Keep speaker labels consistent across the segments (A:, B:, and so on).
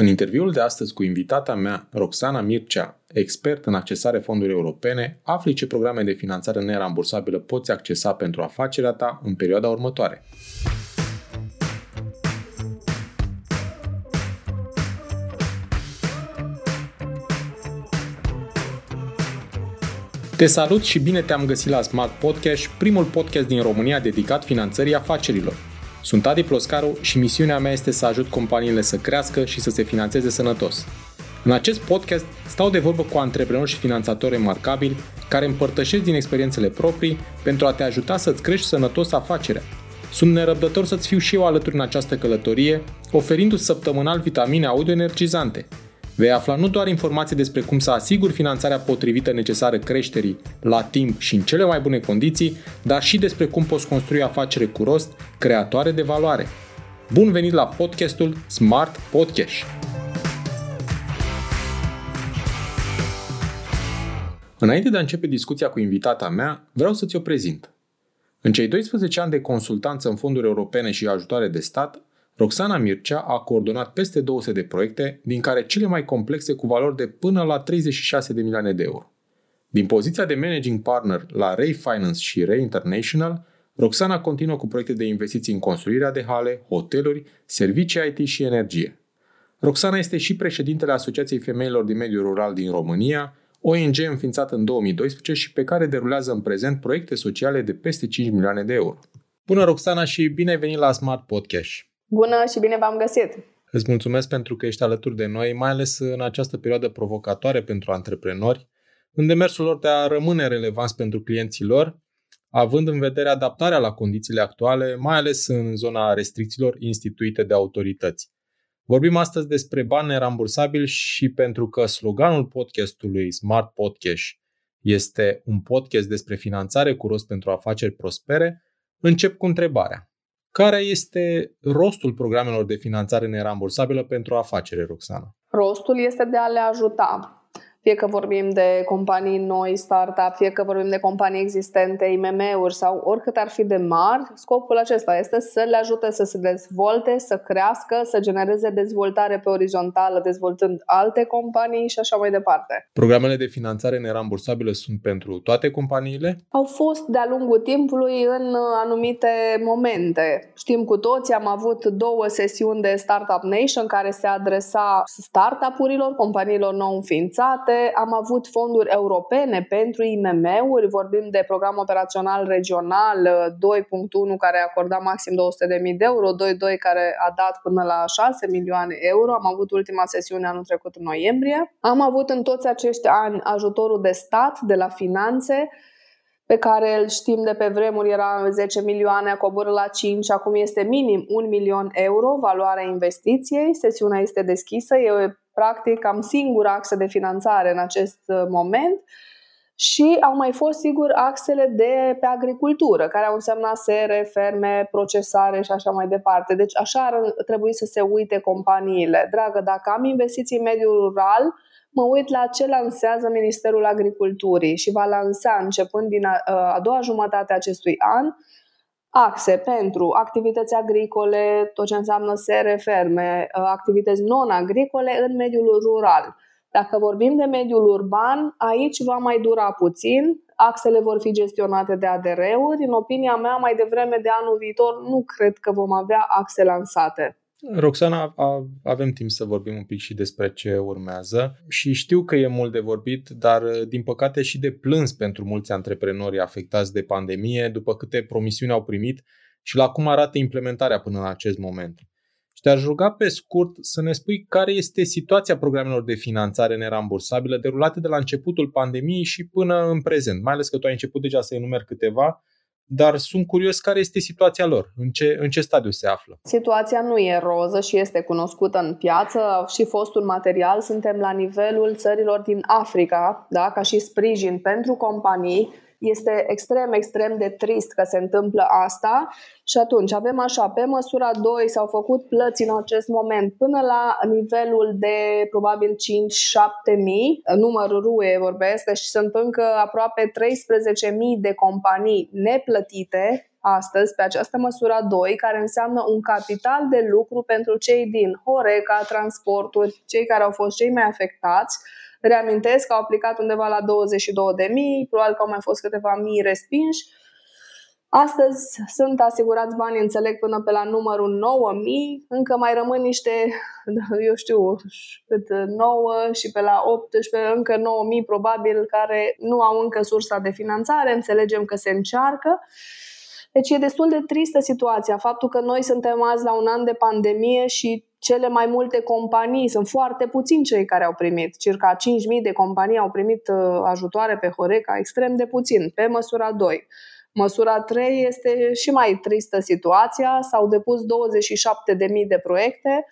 A: În interviul de astăzi cu invitata mea, Roxana Mircea, expert în accesare fonduri europene, afli ce programe de finanțare nerambursabilă poți accesa pentru afacerea ta în perioada următoare. Te salut și bine te-am găsit la Smart Podcast, primul podcast din România dedicat finanțării afacerilor. Sunt Adi Ploscaru și misiunea mea este să ajut companiile să crească și să se finanțeze sănătos. În acest podcast stau de vorbă cu antreprenori și finanțatori remarcabili care împărtășesc din experiențele proprii pentru a te ajuta să-ți crești sănătos afacerea. Sunt nerăbdător să-ți fiu și eu alături în această călătorie, oferindu-ți săptămânal vitamine audio energizante – Vei afla nu doar informații despre cum să asiguri finanțarea potrivită necesară creșterii la timp și în cele mai bune condiții, dar și despre cum poți construi afacere cu rost, creatoare de valoare. Bun venit la podcastul Smart Podcast! Înainte de a începe discuția cu invitata mea, vreau să ți-o prezint. În cei 12 ani de consultanță în fonduri europene și ajutoare de stat, Roxana Mircea a coordonat peste 200 de proiecte, din care cele mai complexe cu valori de până la 36 de milioane de euro. Din poziția de managing partner la Ray Finance și Ray International, Roxana continuă cu proiecte de investiții în construirea de hale, hoteluri, servicii IT și energie. Roxana este și președintele Asociației Femeilor din Mediul Rural din România, ONG înființată în 2012 și pe care derulează în prezent proiecte sociale de peste 5 milioane de euro. Bună, Roxana, și bine ai venit la Smart Podcast!
B: Bună și bine v-am găsit!
A: Îți mulțumesc pentru că ești alături de noi, mai ales în această perioadă provocatoare pentru antreprenori, în demersul lor de a rămâne relevanți pentru clienții lor, având în vedere adaptarea la condițiile actuale, mai ales în zona restricțiilor instituite de autorități. Vorbim astăzi despre bani nerambursabili și pentru că sloganul podcastului Smart Podcast este un podcast despre finanțare cu rost pentru afaceri prospere, încep cu întrebarea. Care este rostul programelor de finanțare nerambursabilă pentru afacere, Roxana?
B: Rostul este de a le ajuta fie că vorbim de companii noi, startup, fie că vorbim de companii existente, IMM-uri sau oricât ar fi de mari, scopul acesta este să le ajute să se dezvolte, să crească, să genereze dezvoltare pe orizontală, dezvoltând alte companii și așa mai departe.
A: Programele de finanțare nerambursabile sunt pentru toate companiile?
B: Au fost de-a lungul timpului în anumite momente. Știm cu toții, am avut două sesiuni de Startup Nation care se adresa startup-urilor, companiilor nou înființate, am avut fonduri europene pentru IMM-uri, vorbim de program operațional regional 2.1 uh, care acorda maxim 200.000 de euro, 2.2 care a dat până la 6 milioane euro. Am avut ultima sesiune anul trecut în noiembrie. Am avut în toți acești ani ajutorul de stat, de la finanțe, pe care îl știm de pe vremuri era 10 milioane, a coborât la 5, acum este minim 1 milion euro valoarea investiției. Sesiunea este deschisă, e practic am singura axă de finanțare în acest uh, moment și au mai fost, sigur, axele de pe agricultură, care au însemnat sere, ferme, procesare și așa mai departe. Deci așa ar trebui să se uite companiile. Dragă, dacă am investiții în mediul rural, mă uit la ce lansează Ministerul Agriculturii și va lansa, începând din a, a doua jumătate a acestui an, axe pentru activități agricole, tot ce înseamnă sere, ferme, uh, activități non-agricole în mediul rural. Dacă vorbim de mediul urban, aici va mai dura puțin, axele vor fi gestionate de ADR-uri. În opinia mea, mai devreme de anul viitor, nu cred că vom avea axe lansate.
A: Roxana, avem timp să vorbim un pic și despre ce urmează și știu că e mult de vorbit, dar din păcate și de plâns pentru mulți antreprenori afectați de pandemie, după câte promisiuni au primit și la cum arată implementarea până în acest moment. Și te-aș ruga pe scurt să ne spui care este situația programelor de finanțare nerambursabilă derulate de la începutul pandemiei și până în prezent, mai ales că tu ai început deja să enumeri câteva dar sunt curios care este situația lor, în ce, în ce stadiu se află.
B: Situația nu e roză și este cunoscută în piață și fostul material. Suntem la nivelul țărilor din Africa, da? ca și sprijin pentru companii este extrem, extrem de trist că se întâmplă asta și atunci avem așa, pe măsura 2 s-au făcut plăți în acest moment până la nivelul de probabil 5-7 mii, numărul RUE vorbesc, deci sunt încă aproape 13 mii de companii neplătite astăzi pe această măsură 2, care înseamnă un capital de lucru pentru cei din Horeca, transporturi, cei care au fost cei mai afectați. Reamintesc că au aplicat undeva la 22.000, probabil că au mai fost câteva mii respinși. Astăzi sunt asigurați bani, înțeleg, până pe la numărul 9000, încă mai rămân niște, eu știu, cât 9 și pe la 18, încă 9000 probabil, care nu au încă sursa de finanțare, înțelegem că se încearcă. Deci e destul de tristă situația, faptul că noi suntem azi la un an de pandemie și cele mai multe companii, sunt foarte puțini cei care au primit, circa 5.000 de companii au primit uh, ajutoare pe Horeca, extrem de puțin, pe măsura 2. Măsura 3 este și mai tristă situația. S-au depus 27.000 de proiecte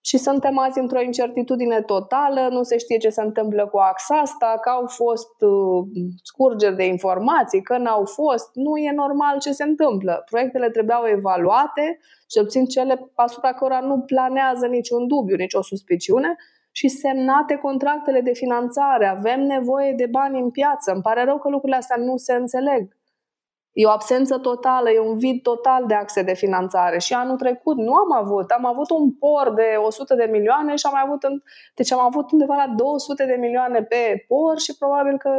B: și suntem azi într-o incertitudine totală, nu se știe ce se întâmplă cu axa asta, că au fost uh, scurgeri de informații, că n-au fost, nu e normal ce se întâmplă. Proiectele trebuiau evaluate, cel puțin cele asupra cărora nu planează niciun dubiu, nicio suspiciune, și semnate contractele de finanțare. Avem nevoie de bani în piață. Îmi pare rău că lucrurile astea nu se înțeleg. E o absență totală, e un vid total de axe de finanțare. Și anul trecut nu am avut. Am avut un por de 100 de milioane și am mai avut, în, deci am avut undeva la 200 de milioane pe por și probabil că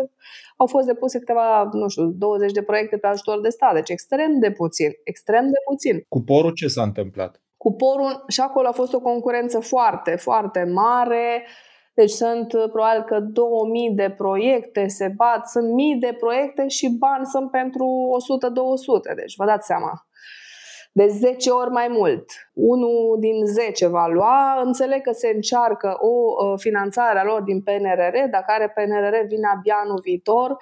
B: au fost depuse câteva, nu știu, 20 de proiecte pe ajutor de stat. Deci extrem de puțin, extrem de puțin.
A: Cu porul ce s-a întâmplat?
B: Cu porul și acolo a fost o concurență foarte, foarte mare. Uh, deci sunt uh, probabil că 2000 de proiecte se bat, sunt mii de proiecte și bani sunt pentru 100-200. Deci vă dați seama. De 10 ori mai mult. Unul din 10 va lua. Înțeleg că se încearcă o uh, finanțare a lor din PNRR, dar care PNRR vine abia anul viitor.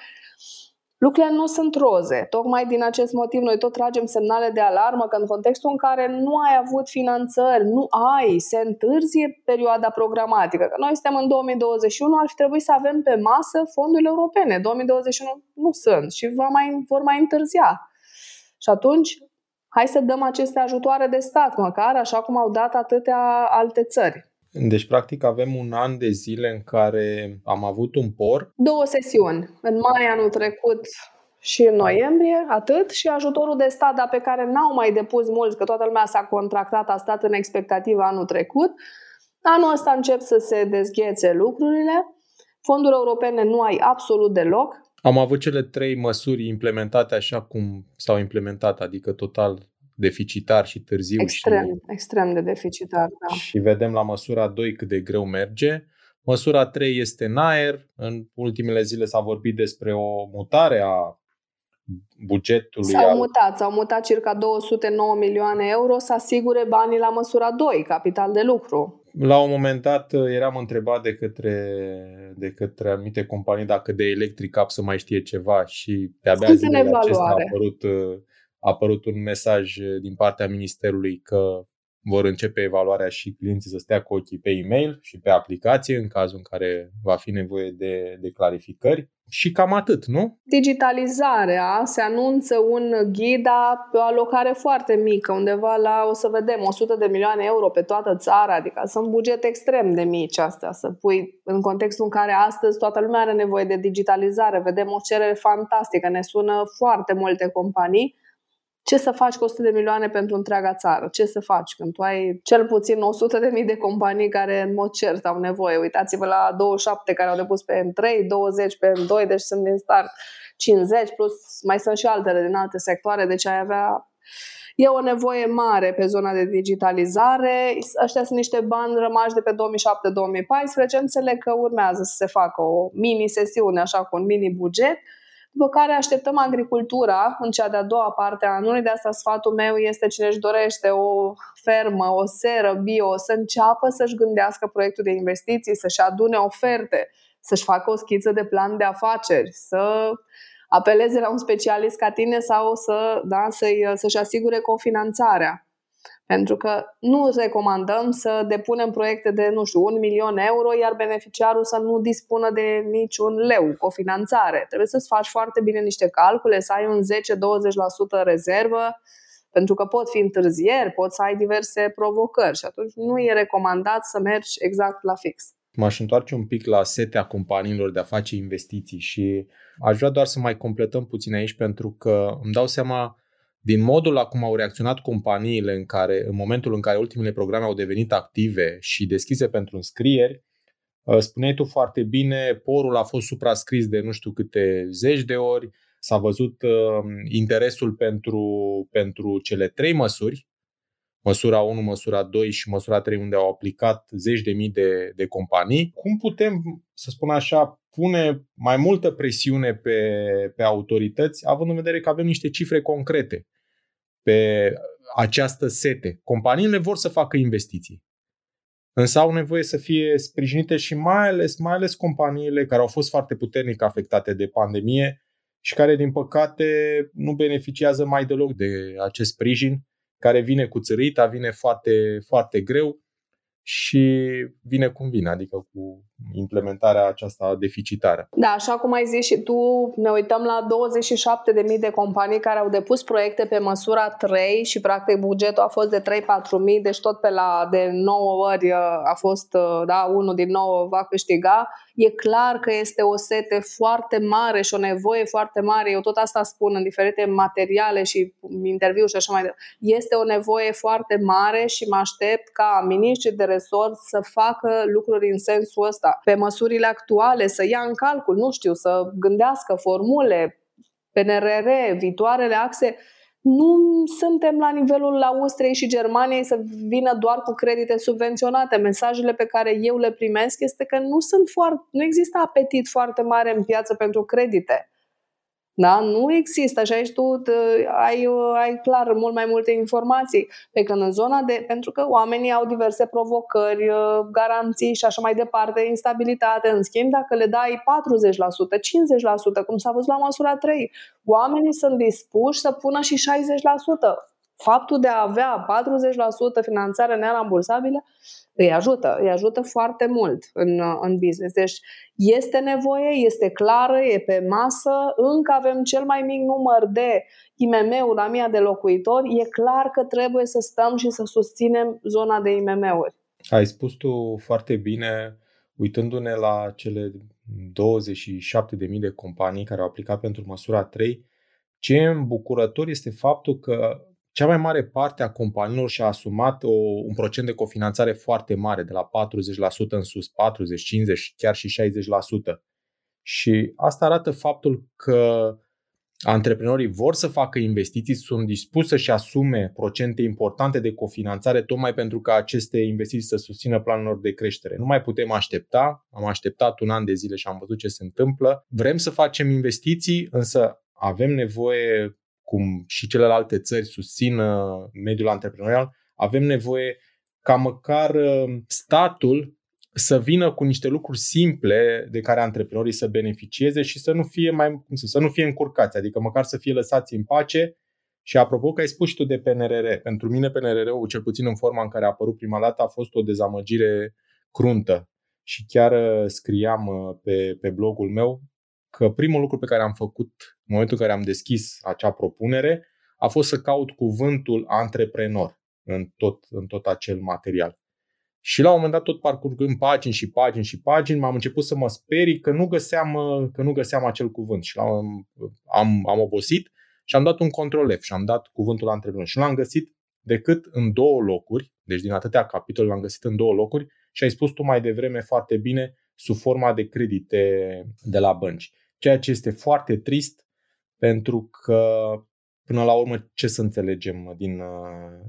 B: Lucrurile nu sunt roze. Tocmai din acest motiv noi tot tragem semnale de alarmă că în contextul în care nu ai avut finanțări, nu ai, se întârzie perioada programatică. Că noi suntem în 2021, ar fi trebuit să avem pe masă fondurile europene. 2021 nu sunt și va mai, vor mai întârzia. Și atunci, hai să dăm aceste ajutoare de stat, măcar așa cum au dat atâtea alte țări.
A: Deci, practic, avem un an de zile în care am avut un por.
B: Două sesiuni. În mai anul trecut și în noiembrie, atât, și ajutorul de stat, dar pe care n-au mai depus mulți, că toată lumea s-a contractat, a stat în expectativă anul trecut. Anul ăsta încep să se dezghețe lucrurile. Fonduri europene nu ai absolut deloc.
A: Am avut cele trei măsuri implementate așa cum s-au implementat, adică total deficitar și târziu.
B: Extrem,
A: și,
B: extrem de deficitar, da.
A: Și vedem la măsura 2 cât de greu merge. Măsura 3 este în aer. În ultimele zile s-a vorbit despre o mutare a bugetului.
B: S-au al... mutat, s-au mutat circa 209 milioane euro să asigure banii la măsura 2, capital de lucru.
A: La un moment dat eram întrebat de către, de către anumite companii dacă de Electric Up să mai știe ceva și de-abia zilele acestea a apărut a apărut un mesaj din partea Ministerului că vor începe evaluarea și clienții să stea cu ochii pe e-mail și pe aplicație în cazul în care va fi nevoie de, de clarificări. Și cam atât, nu?
B: Digitalizarea se anunță un ghida pe o alocare foarte mică, undeva la, o să vedem, 100 de milioane euro pe toată țara, adică sunt bugete extrem de mici astea, să pui în contextul în care astăzi toată lumea are nevoie de digitalizare, vedem o cerere fantastică, ne sună foarte multe companii, ce să faci cu 100 de milioane pentru întreaga țară? Ce să faci când tu ai cel puțin 100 de mii de companii care în mod cert au nevoie? Uitați-vă la 27 care au depus pe M3, 20 pe M2, deci sunt din start 50, plus mai sunt și altele din alte sectoare, deci ai avea E o nevoie mare pe zona de digitalizare. Ăștia sunt niște bani rămași de pe 2007-2014. Înțeleg că urmează să se facă o mini-sesiune, așa, cu un mini-buget după care așteptăm agricultura în cea de-a doua parte a anului. De asta sfatul meu este cine își dorește o fermă, o seră bio, să înceapă să-și gândească proiectul de investiții, să-și adune oferte, să-și facă o schiță de plan de afaceri, să apeleze la un specialist ca tine sau să, da, să-i, să-și asigure cofinanțarea. Pentru că nu recomandăm să depunem proiecte de, nu știu, un milion euro, iar beneficiarul să nu dispună de niciun leu, o finanțare. Trebuie să-ți faci foarte bine niște calcule, să ai un 10-20% rezervă, pentru că pot fi întârzieri, pot să ai diverse provocări și atunci nu e recomandat să mergi exact la fix.
A: M-aș întoarce un pic la setea companiilor de a face investiții și aș vrea doar să mai completăm puțin aici pentru că îmi dau seama din modul la cum au reacționat companiile în care, în momentul în care ultimele programe au devenit active și deschise pentru înscrieri, uh, spuneai tu foarte bine, porul a fost suprascris de nu știu câte zeci de ori, s-a văzut uh, interesul pentru, pentru cele trei măsuri, măsura 1, măsura 2 și măsura 3, unde au aplicat zeci de mii de, de companii. Cum putem, să spun așa, pune mai multă presiune pe, pe autorități, având în vedere că avem niște cifre concrete pe această sete. Companiile vor să facă investiții, însă au nevoie să fie sprijinite și mai ales, mai ales companiile care au fost foarte puternic afectate de pandemie și care, din păcate, nu beneficiază mai deloc de acest sprijin, care vine cu țărita, vine foarte, foarte greu și vine cum vine, adică cu implementarea aceasta deficitară.
B: Da, așa cum ai zis și tu, ne uităm la 27.000 de companii care au depus proiecte pe măsura 3 și practic bugetul a fost de 3-4.000, deci tot pe la de 9 ori uh, a fost, uh, da, unul din 9 va câștiga. E clar că este o sete foarte mare și o nevoie foarte mare. Eu tot asta spun în diferite materiale și interviuri și așa mai departe. Este o nevoie foarte mare și mă aștept ca miniștrii de resort să facă lucruri în sensul ăsta asta, pe măsurile actuale, să ia în calcul, nu știu, să gândească formule, PNRR, viitoarele axe, nu suntem la nivelul Austriei și Germaniei să vină doar cu credite subvenționate. Mesajele pe care eu le primesc este că nu sunt foarte, nu există apetit foarte mare în piață pentru credite. Da? Nu există și aici tu ai, ai clar mult mai multe informații. Pe când în zona de. pentru că oamenii au diverse provocări, uh, garanții și așa mai departe, instabilitate. În schimb, dacă le dai 40%, 50%, cum s-a văzut la măsura 3, oamenii sunt dispuși să pună și 60%. Faptul de a avea 40% finanțare nerambursabilă îi ajută, îi ajută foarte mult în, în business. Deci este nevoie, este clară, e pe masă, încă avem cel mai mic număr de IMM-uri la mia de locuitori, e clar că trebuie să stăm și să susținem zona de IMM-uri.
A: Ai spus tu foarte bine, uitându-ne la cele 27.000 de companii care au aplicat pentru măsura 3, ce îmbucurător este faptul că cea mai mare parte a companiilor și-a asumat o, un procent de cofinanțare foarte mare, de la 40% în sus, 40, 50, chiar și 60%. Și asta arată faptul că antreprenorii vor să facă investiții, sunt dispuși să-și asume procente importante de cofinanțare, tocmai pentru că aceste investiții să susțină planurilor de creștere. Nu mai putem aștepta, am așteptat un an de zile și am văzut ce se întâmplă. Vrem să facem investiții, însă avem nevoie cum și celelalte țări susțin uh, mediul antreprenorial, avem nevoie ca măcar uh, statul să vină cu niște lucruri simple de care antreprenorii să beneficieze și să nu fie mai cum să, să nu fie încurcați, adică măcar să fie lăsați în pace. Și apropo că ai spus și tu de PNRR, pentru mine PNRR-ul, cel puțin în forma în care a apărut prima dată, a fost o dezamăgire cruntă. Și chiar uh, scriam pe, pe blogul meu că primul lucru pe care am făcut în momentul în care am deschis acea propunere a fost să caut cuvântul antreprenor în tot, în tot acel material. Și la un moment dat, tot parcurgând pagini și pagini și pagini, m-am început să mă sperii că nu găseam, că nu găseam acel cuvânt. Și am, am, am obosit și am dat un control F și am dat cuvântul antreprenor. Și nu l-am găsit decât în două locuri, deci din atâtea capitole l-am găsit în două locuri și ai spus tu mai devreme foarte bine sub forma de credite de la bănci ceea ce este foarte trist pentru că până la urmă ce să înțelegem din,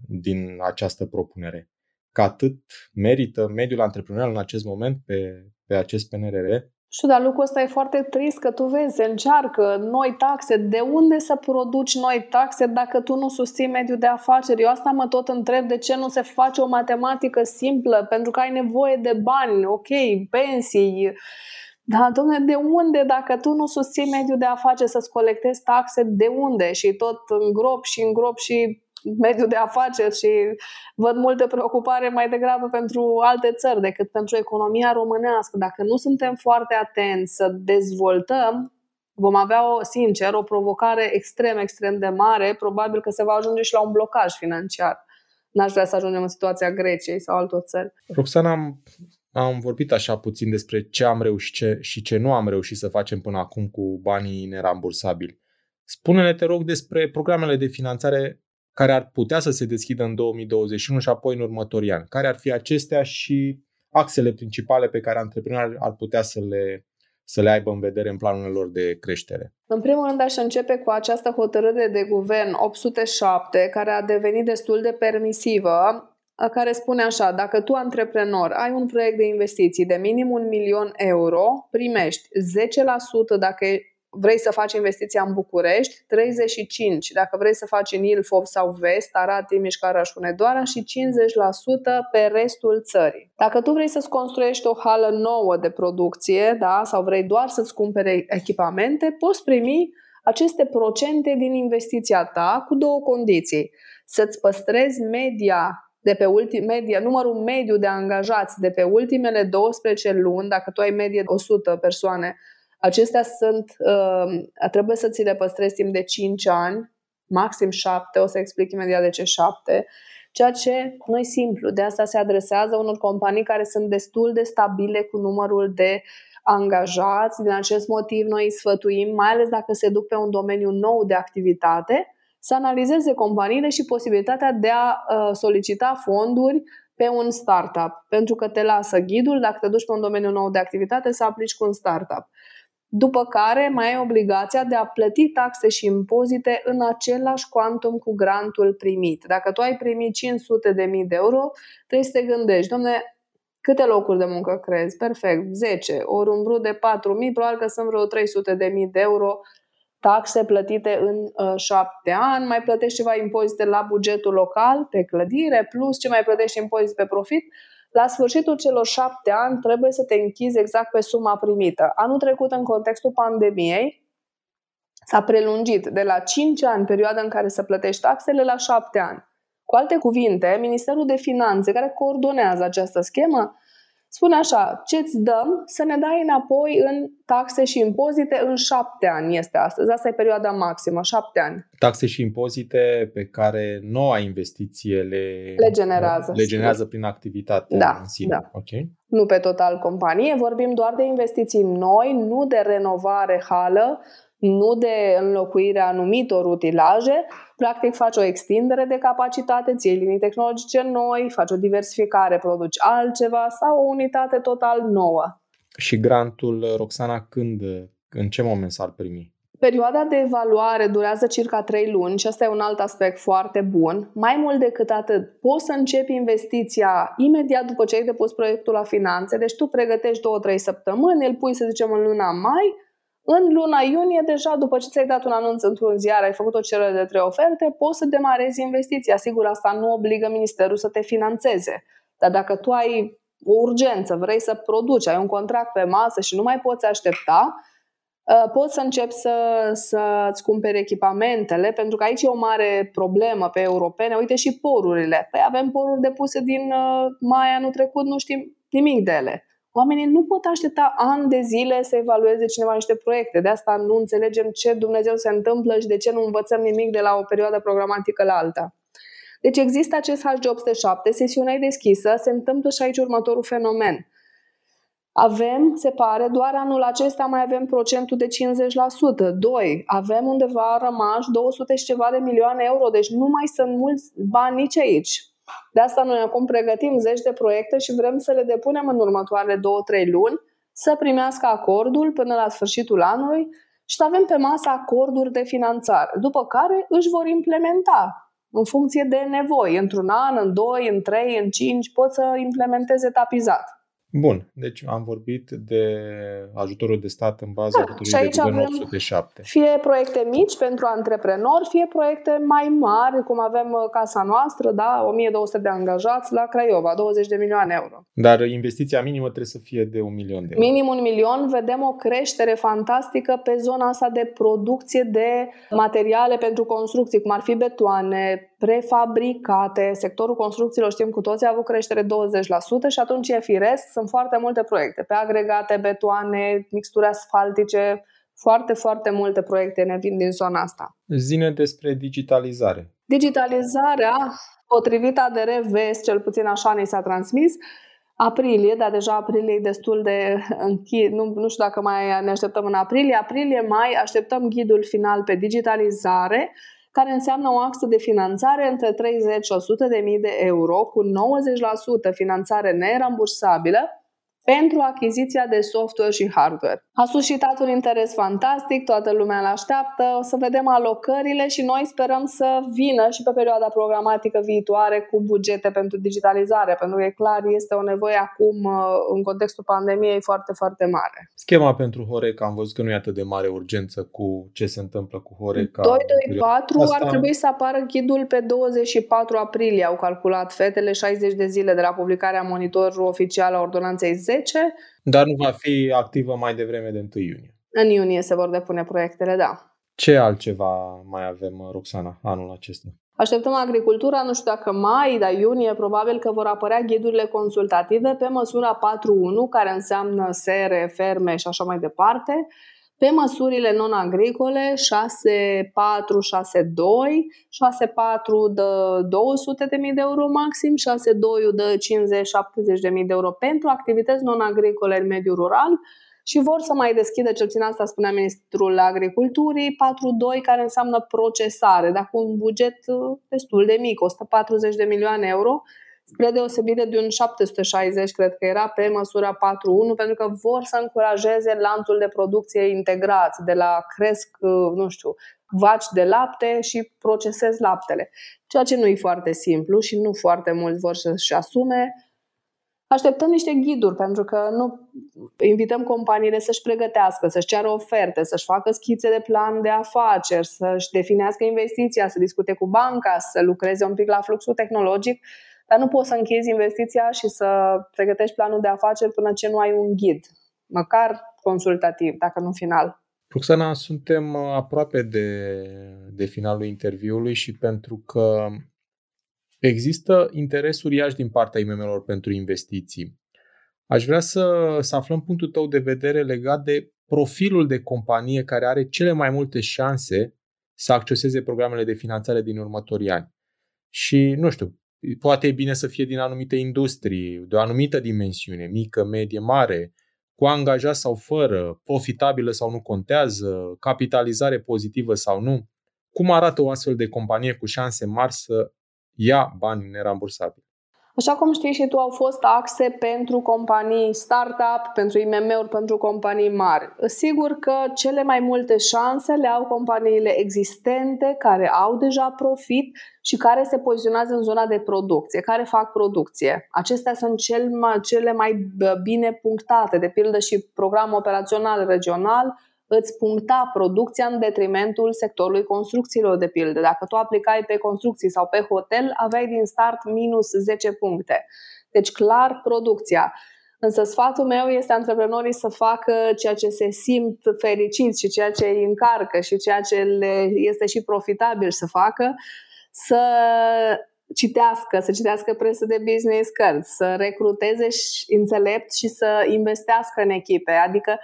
A: din această propunere? Că atât merită mediul antreprenorial în acest moment pe, pe acest PNRR?
B: Știu, dar lucrul ăsta e foarte trist că tu vezi, se încearcă noi taxe. De unde să produci noi taxe dacă tu nu susții mediul de afaceri? Eu asta mă tot întreb de ce nu se face o matematică simplă, pentru că ai nevoie de bani, ok, pensii, da, domnule, de unde, dacă tu nu susții mediul de afaceri să-ți colectezi taxe, de unde? Și tot în grop și în grop și mediul de afaceri și văd multe preocupare mai degrabă pentru alte țări decât pentru economia românească. Dacă nu suntem foarte atenți să dezvoltăm, vom avea, o, sincer, o provocare extrem, extrem de mare. Probabil că se va ajunge și la un blocaj financiar. N-aș vrea să ajungem în situația Greciei sau altor țări.
A: Roxana, am am vorbit așa puțin despre ce am reușit ce, și ce nu am reușit să facem până acum cu banii nerambursabili. Spune-ne, te rog, despre programele de finanțare care ar putea să se deschidă în 2021 și apoi în următorii ani. Care ar fi acestea și axele principale pe care antreprenorii ar putea să le, să le aibă în vedere în planurile lor de creștere?
B: În primul rând aș începe cu această hotărâre de guvern 807, care a devenit destul de permisivă, care spune așa, dacă tu, antreprenor, ai un proiect de investiții de minim un milion euro, primești 10% dacă vrei să faci investiția în București, 35 dacă vrei să faci în Ilfov sau Vest, Arad, Timiș, Caraș, Hunedoara și 50% pe restul țării. Dacă tu vrei să-ți construiești o hală nouă de producție da, sau vrei doar să-ți cumpere echipamente, poți primi aceste procente din investiția ta cu două condiții. Să-ți păstrezi media de pe ultim, media, numărul mediu de angajați de pe ultimele 12 luni, dacă tu ai medie 100 persoane Acestea sunt, uh, trebuie să ți le păstrezi timp de 5 ani, maxim 7, o să explic imediat de ce 7, ceea ce nu e simplu. De asta se adresează unor companii care sunt destul de stabile cu numărul de angajați. Din acest motiv noi îi sfătuim, mai ales dacă se duc pe un domeniu nou de activitate, să analizeze companiile și posibilitatea de a uh, solicita fonduri pe un startup, pentru că te lasă ghidul, dacă te duci pe un domeniu nou de activitate, să aplici cu un startup după care mai ai obligația de a plăti taxe și impozite în același quantum cu grantul primit. Dacă tu ai primit 500 de mii de euro, trebuie să te gândești, domne, câte locuri de muncă crezi? Perfect, 10. Ori un brut de 4 mii, probabil că sunt vreo 300 de mii de euro taxe plătite în uh, șapte ani, mai plătești ceva impozite la bugetul local pe clădire, plus ce mai plătești impozite pe profit, la sfârșitul celor șapte ani trebuie să te închizi exact pe suma primită. Anul trecut, în contextul pandemiei, s-a prelungit de la 5 ani perioada în care să plătești taxele la 7 ani. Cu alte cuvinte, Ministerul de Finanțe, care coordonează această schemă, spune așa, ce-ți dăm să ne dai înapoi în taxe și impozite în șapte ani este astăzi. Asta e perioada maximă, șapte ani.
A: Taxe și impozite pe care noua investiție le,
B: le generează.
A: Le generează prin activitate
B: da,
A: în sine.
B: Da.
A: Okay.
B: Nu pe total companie, vorbim doar de investiții noi, nu de renovare hală, nu de înlocuirea anumitor utilaje, practic faci o extindere de capacitate, ții linii tehnologice noi, faci o diversificare, produci altceva sau o unitate total nouă.
A: Și grantul, Roxana, când, în ce moment s-ar primi?
B: Perioada de evaluare durează circa 3 luni și asta e un alt aspect foarte bun. Mai mult decât atât, poți să începi investiția imediat după ce ai depus proiectul la finanțe, deci tu pregătești 2-3 săptămâni, îl pui, să zicem, în luna mai, în luna iunie, deja după ce ți-ai dat un anunț într-un ziar, ai făcut o cerere de trei oferte, poți să demarezi investiția. Sigur, asta nu obligă ministerul să te financeze. Dar dacă tu ai o urgență, vrei să produci, ai un contract pe masă și nu mai poți aștepta, ă, poți să începi să, să-ți cumperi echipamentele, pentru că aici e o mare problemă pe europene. Uite și porurile. Păi avem poruri depuse din ă, mai anul trecut, nu știm nimic de ele. Oamenii nu pot aștepta ani de zile să evalueze cineva niște proiecte. De asta nu înțelegem ce Dumnezeu se întâmplă și de ce nu învățăm nimic de la o perioadă programatică la alta. Deci există acest H807, sesiunea e deschisă, se întâmplă și aici următorul fenomen. Avem, se pare, doar anul acesta mai avem procentul de 50%. Doi, avem undeva rămași 200 și ceva de milioane euro, deci nu mai sunt mulți bani nici aici. De asta noi acum pregătim zeci de proiecte și vrem să le depunem în următoarele două-trei luni, să primească acordul până la sfârșitul anului și să avem pe masă acorduri de finanțare, după care își vor implementa în funcție de nevoi. Într-un an, în doi, în trei, în cinci, pot să implementeze etapizat.
A: Bun, deci am vorbit de ajutorul de stat în baza da, și aici de avem 807.
B: Fie proiecte mici pentru antreprenori, fie proiecte mai mari, cum avem uh, casa noastră, da, 1200 de angajați la Craiova, 20 de milioane euro.
A: Dar investiția minimă trebuie să fie de un milion de euro.
B: Minim un milion, vedem o creștere fantastică pe zona asta de producție de materiale pentru construcții, cum ar fi betoane, prefabricate. Sectorul construcțiilor, știm cu toții, a avut creștere 20% și atunci e firesc, sunt foarte multe proiecte pe agregate, betoane, mixturi asfaltice, foarte, foarte multe proiecte ne vin din zona asta.
A: Zine despre digitalizare.
B: Digitalizarea, potrivit ADR Vest, cel puțin așa ni s-a transmis, aprilie, dar deja aprilie e destul de închid, nu, nu știu dacă mai ne așteptăm în aprilie, aprilie-mai așteptăm ghidul final pe digitalizare, care înseamnă o axă de finanțare între 30 și 100 de mii de euro, cu 90% finanțare nerambursabilă, pentru achiziția de software și hardware. A suscitat un interes fantastic, toată lumea îl așteaptă, o să vedem alocările și noi sperăm să vină și pe perioada programatică viitoare cu bugete pentru digitalizare, pentru că e clar, este o nevoie acum uh, în contextul pandemiei foarte, foarte mare.
A: Schema pentru Horeca, am văzut că nu e atât de mare urgență cu ce se întâmplă cu Horeca.
B: 224 Asta... ar trebui să apară ghidul pe 24 aprilie, au calculat fetele 60 de zile de la publicarea monitorului oficial a ordonanței 10 10.
A: Dar nu va fi activă mai devreme de 1 iunie.
B: În iunie se vor depune proiectele, da.
A: Ce altceva mai avem, Roxana, anul acesta?
B: Așteptăm agricultura, nu știu dacă mai, dar iunie, probabil că vor apărea ghidurile consultative pe măsura 4.1, care înseamnă sere, ferme și așa mai departe, pe măsurile non-agricole 6.4, 6.2, 6.4 de 200.000 de euro maxim, 6.2 de 50-70.000 de euro pentru activități non-agricole în mediul rural și vor să mai deschidă, cel puțin asta spunea Ministrul Agriculturii, 4.2 care înseamnă procesare, dar cu un buget uh, destul de mic, 140 de milioane euro, spre deosebire de un 760, cred că era, pe măsura 4.1, pentru că vor să încurajeze lanțul de producție integrat, de la cresc, nu știu, vaci de lapte și procesez laptele. Ceea ce nu e foarte simplu și nu foarte mulți vor să-și asume. Așteptăm niște ghiduri, pentru că nu invităm companiile să-și pregătească, să-și ceară oferte, să-și facă schițe de plan de afaceri, să-și definească investiția, să discute cu banca, să lucreze un pic la fluxul tehnologic dar nu poți să închizi investiția și să pregătești planul de afaceri până ce nu ai un ghid, măcar consultativ, dacă nu final.
A: Roxana, suntem aproape de, de finalul interviului și pentru că există interes uriaș din partea IMM-urilor pentru investiții. Aș vrea să, să aflăm punctul tău de vedere legat de profilul de companie care are cele mai multe șanse să acceseze programele de finanțare din următorii ani. Și, nu știu, poate e bine să fie din anumite industrii, de o anumită dimensiune, mică, medie, mare, cu angajat sau fără, profitabilă sau nu contează, capitalizare pozitivă sau nu. Cum arată o astfel de companie cu șanse mari să ia bani nerambursabili?
B: Așa cum știi și tu, au fost axe pentru companii startup, pentru IMM-uri, pentru companii mari. Sigur că cele mai multe șanse le au companiile existente care au deja profit și care se poziționează în zona de producție, care fac producție. Acestea sunt cel mai, cele mai bine punctate, de pildă și program operațional regional, îți puncta producția în detrimentul sectorului construcțiilor, de pildă. Dacă tu aplicai pe construcții sau pe hotel, aveai din start minus 10 puncte. Deci, clar, producția. Însă sfatul meu este antreprenorii să facă ceea ce se simt fericiți și ceea ce îi încarcă și ceea ce le este și profitabil să facă, să citească, să citească presă de business cărți, să recruteze și înțelept și să investească în echipe. Adică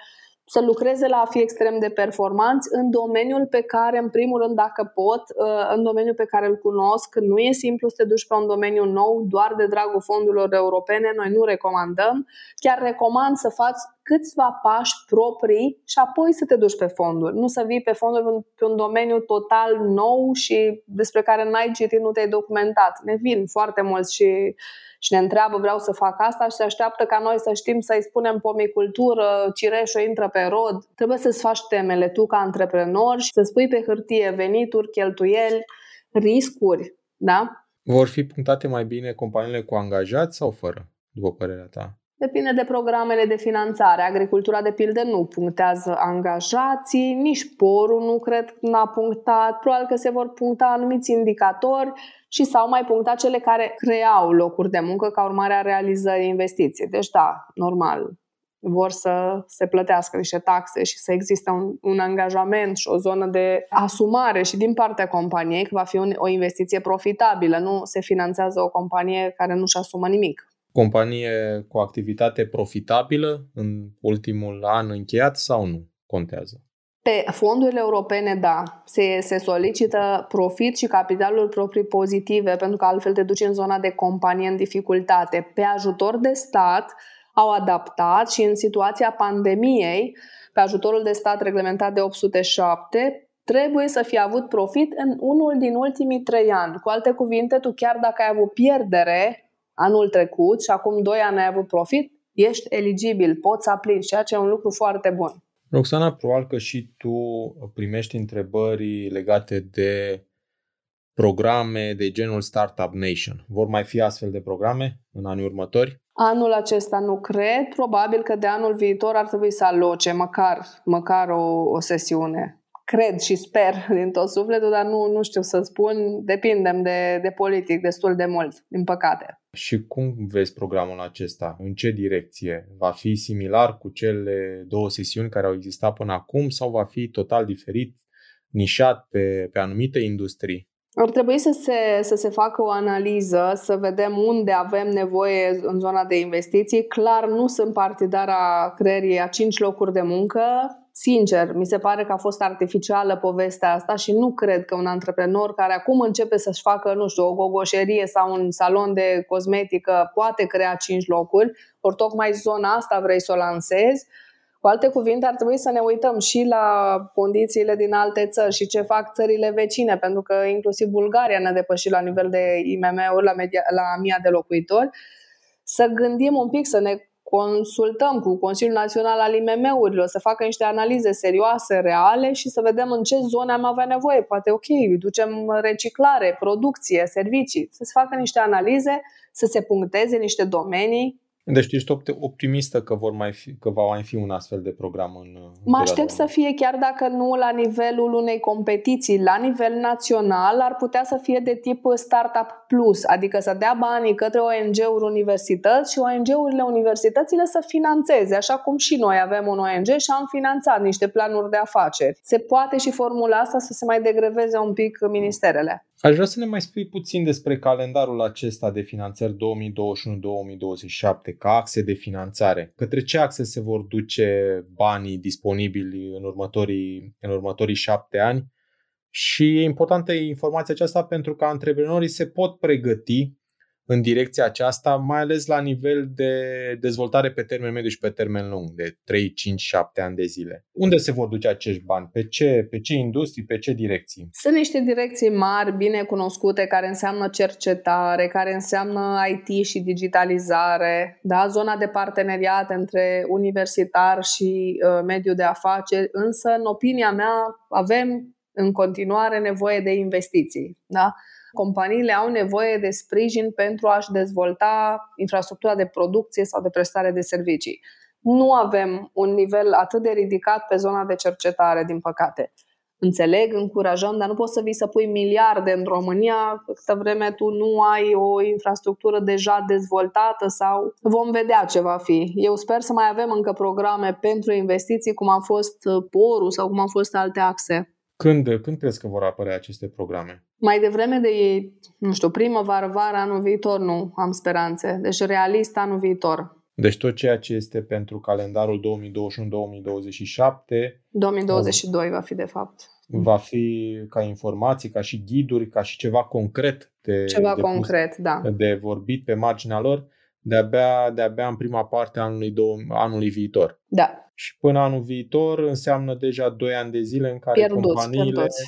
B: să lucreze la a fi extrem de performanți în domeniul pe care, în primul rând, dacă pot, uh, în domeniul pe care îl cunosc, nu e simplu să te duci pe un domeniu nou doar de dragul fondurilor europene, noi nu recomandăm. Chiar recomand să faci câțiva pași proprii și apoi să te duci pe fonduri. Nu să vii pe fonduri pe un domeniu total nou și despre care n-ai citit, nu te-ai documentat. Ne vin foarte mulți și și ne întreabă vreau să fac asta și se așteaptă ca noi să știm să-i spunem pomicultură, cireșul intră pe rod. Trebuie să-ți faci temele tu ca antreprenor și să spui pe hârtie venituri, cheltuieli, riscuri. Da?
A: Vor fi punctate mai bine companiile cu angajați sau fără, după părerea ta?
B: Depinde de programele de finanțare. Agricultura, de pildă, nu punctează angajații, nici porul nu cred că n-a punctat. Probabil că se vor puncta anumiți indicatori și s-au mai punctat cele care creau locuri de muncă ca urmare a realizării investiției. Deci, da, normal, vor să se plătească niște taxe și să existe un, un angajament și o zonă de asumare și din partea companiei că va fi un, o investiție profitabilă. Nu se finanțează o companie care nu-și asumă nimic.
A: Companie cu activitate profitabilă în ultimul an încheiat sau nu contează?
B: Pe fondurile europene, da, se, se solicită profit și capitaluri proprii pozitive, pentru că altfel te duci în zona de companie în dificultate. Pe ajutor de stat au adaptat și în situația pandemiei, pe ajutorul de stat reglementat de 807, trebuie să fie avut profit în unul din ultimii trei ani. Cu alte cuvinte, tu chiar dacă ai avut pierdere anul trecut și acum doi ani ai avut profit, ești eligibil, poți să aplici, ceea ce e un lucru foarte bun.
A: Roxana, probabil că și tu primești întrebări legate de programe de genul Startup Nation. Vor mai fi astfel de programe în anii următori?
B: Anul acesta nu cred, probabil că de anul viitor ar trebui să aloce măcar, măcar o, o sesiune cred și sper din tot sufletul, dar nu, nu știu să spun, depindem de, de politic destul de mult, din păcate.
A: Și cum vezi programul acesta? În ce direcție? Va fi similar cu cele două sesiuni care au existat până acum sau va fi total diferit, nișat pe, pe anumite industrii?
B: Ar trebui să se, să se facă o analiză, să vedem unde avem nevoie în zona de investiții. Clar, nu sunt partidara creierii a cinci locuri de muncă, Sincer, mi se pare că a fost artificială povestea asta și nu cred că un antreprenor care acum începe să-și facă, nu știu, o gogoșerie sau un salon de cosmetică poate crea cinci locuri, ori tocmai zona asta vrei să o lansezi. Cu alte cuvinte, ar trebui să ne uităm și la condițiile din alte țări și ce fac țările vecine, pentru că inclusiv Bulgaria ne-a depășit la nivel de IMM-uri, la, media, la mia de locuitori. Să gândim un pic, să ne consultăm cu Consiliul Național al IMM-urilor, să facă niște analize serioase, reale și să vedem în ce zone am avea nevoie. Poate, ok, ducem reciclare, producție, servicii, să se facă niște analize, să se puncteze niște domenii
A: deci ești optimistă că, vor mai fi, că va mai fi un astfel de program în
B: Mă aștept să fie, chiar dacă nu la nivelul unei competiții, la nivel național, ar putea să fie de tip Startup Plus, adică să dea banii către ONG-uri universități și ONG-urile universitățile să financeze, așa cum și noi avem un ONG și am finanțat niște planuri de afaceri. Se poate și formula asta să se mai degreveze un pic ministerele.
A: Aș vrea să ne mai spui puțin despre calendarul acesta de finanțări 2021-2027 ca axe de finanțare. Către ce axe se vor duce banii disponibili în următorii, în următorii șapte ani? Și e importantă informația aceasta pentru că antreprenorii se pot pregăti în direcția aceasta, mai ales la nivel de dezvoltare pe termen mediu și pe termen lung, de 3, 5, 7 ani de zile. Unde se vor duce acești bani? Pe ce, pe ce industrii, pe ce direcții?
B: Sunt niște direcții mari, bine cunoscute, care înseamnă cercetare, care înseamnă IT și digitalizare, da? zona de parteneriat între universitar și uh, mediul de afaceri, însă, în opinia mea, avem în continuare nevoie de investiții. Da? Companiile au nevoie de sprijin pentru a-și dezvolta infrastructura de producție sau de prestare de servicii. Nu avem un nivel atât de ridicat pe zona de cercetare, din păcate. Înțeleg, încurajăm, dar nu poți să vii să pui miliarde în România câtă vreme tu nu ai o infrastructură deja dezvoltată sau vom vedea ce va fi. Eu sper să mai avem încă programe pentru investiții, cum a fost PORU sau cum au fost alte axe.
A: Când, când crezi că vor apărea aceste programe?
B: Mai devreme de ei, nu știu, primăvară, vară, anul viitor, nu am speranțe. Deci realist anul viitor.
A: Deci tot ceea ce este pentru calendarul 2021-2027
B: 2022 va fi de fapt.
A: Va fi ca informații, ca și ghiduri, ca și ceva concret de,
B: ceva
A: de
B: concret,
A: pus,
B: da.
A: de vorbit pe marginea lor de-abia, de-abia în prima parte a anului, anului viitor.
B: Da.
A: Și până anul viitor înseamnă deja 2 ani de zile în care pierduți, companiile pierduți.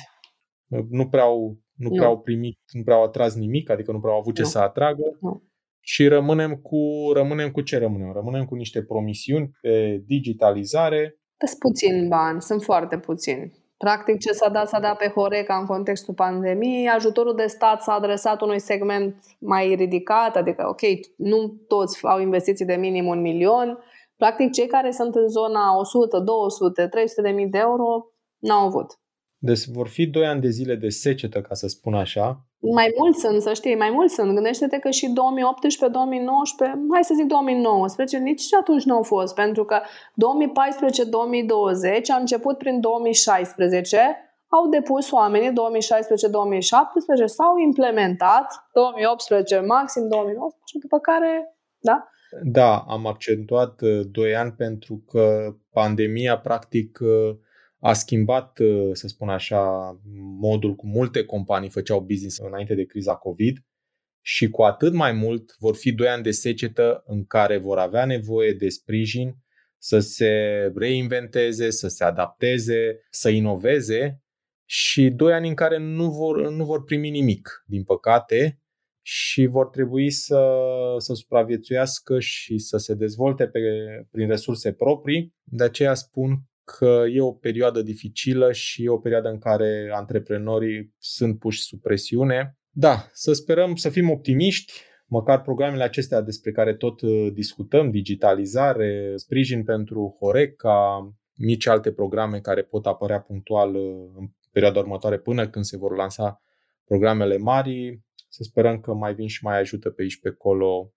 A: nu prea au nu, nu prea au primit, nu prea au atras nimic, adică nu prea au avut ce nu. să atragă. Nu. Și rămânem cu, rămânem cu ce rămânem? Rămânem cu niște promisiuni pe digitalizare.
B: Sunt puțini bani, sunt foarte puțini. Practic ce s-a dat, s-a dat pe Horeca în contextul pandemiei. Ajutorul de stat s-a adresat unui segment mai ridicat, adică, ok, nu toți au investiții de minim un milion. Practic, cei care sunt în zona 100, 200, 300 de mii de euro n-au avut.
A: Deci vor fi 2 ani de zile de secetă, ca să spun așa.
B: Mai mulți sunt, să știi, mai mulți sunt. Gândește-te că și 2018, 2019, hai să zic 2019, nici atunci nu au fost, pentru că 2014-2020 a început prin 2016, au depus oamenii 2016-2017, s-au implementat 2018, maxim 2019, după care, da?
A: Da, am accentuat 2 uh, ani pentru că pandemia practic uh, a schimbat, să spun așa, modul cum multe companii făceau business înainte de criza COVID și cu atât mai mult vor fi doi ani de secetă în care vor avea nevoie de sprijin să se reinventeze, să se adapteze, să inoveze și doi ani în care nu vor, nu vor primi nimic, din păcate, și vor trebui să, să supraviețuiască și să se dezvolte pe, prin resurse proprii. De aceea spun că e o perioadă dificilă și e o perioadă în care antreprenorii sunt puși sub presiune. Da, să sperăm să fim optimiști, măcar programele acestea despre care tot uh, discutăm, digitalizare, sprijin pentru Horeca, mici alte programe care pot apărea punctual uh, în perioada următoare până când se vor lansa programele mari, să sperăm că mai vin și mai ajută pe aici pe acolo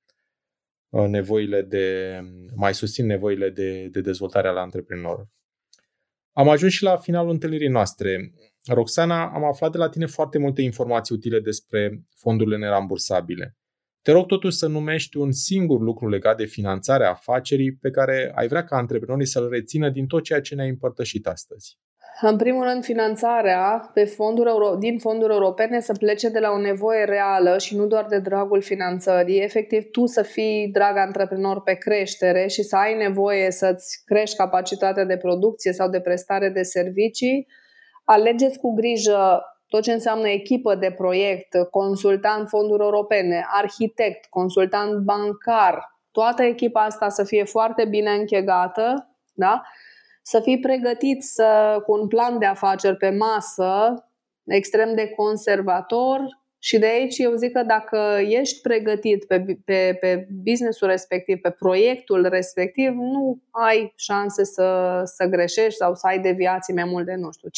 A: uh, nevoile de, mai susțin nevoile de, de dezvoltare ale antreprenorilor. Am ajuns și la finalul întâlnirii noastre. Roxana, am aflat de la tine foarte multe informații utile despre fondurile nerambursabile. Te rog totuși să numești un singur lucru legat de finanțarea afacerii pe care ai vrea ca antreprenorii să-l rețină din tot ceea ce ne-ai împărtășit astăzi.
B: În primul rând, finanțarea pe fonduri euro- din fonduri europene să plece de la o nevoie reală și nu doar de dragul finanțării. Efectiv, tu să fii drag antreprenor pe creștere și să ai nevoie să-ți crești capacitatea de producție sau de prestare de servicii, alegeți cu grijă tot ce înseamnă echipă de proiect, consultant fonduri europene, arhitect, consultant bancar, toată echipa asta să fie foarte bine închegată, da? Să fii pregătit să, cu un plan de afaceri pe masă, extrem de conservator, și de aici eu zic că dacă ești pregătit pe, pe, pe businessul respectiv, pe proiectul respectiv, nu ai șanse să, să greșești sau să ai deviații mai mult de, nu știu,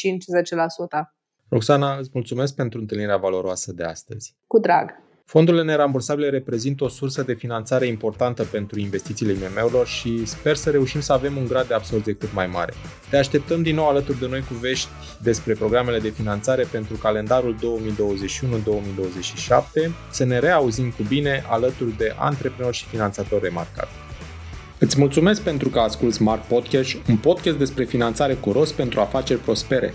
B: 5-10%.
A: Roxana, îți mulțumesc pentru întâlnirea valoroasă de astăzi.
B: Cu drag.
A: Fondurile nerambursabile reprezintă o sursă de finanțare importantă pentru investițiile IMM-urilor și sper să reușim să avem un grad de absorție cât mai mare. Te așteptăm din nou alături de noi cu vești despre programele de finanțare pentru calendarul 2021-2027, să ne reauzim cu bine alături de antreprenori și finanțatori remarcabili. Îți mulțumesc pentru că asculti Smart Podcast, un podcast despre finanțare cu rost pentru afaceri prospere.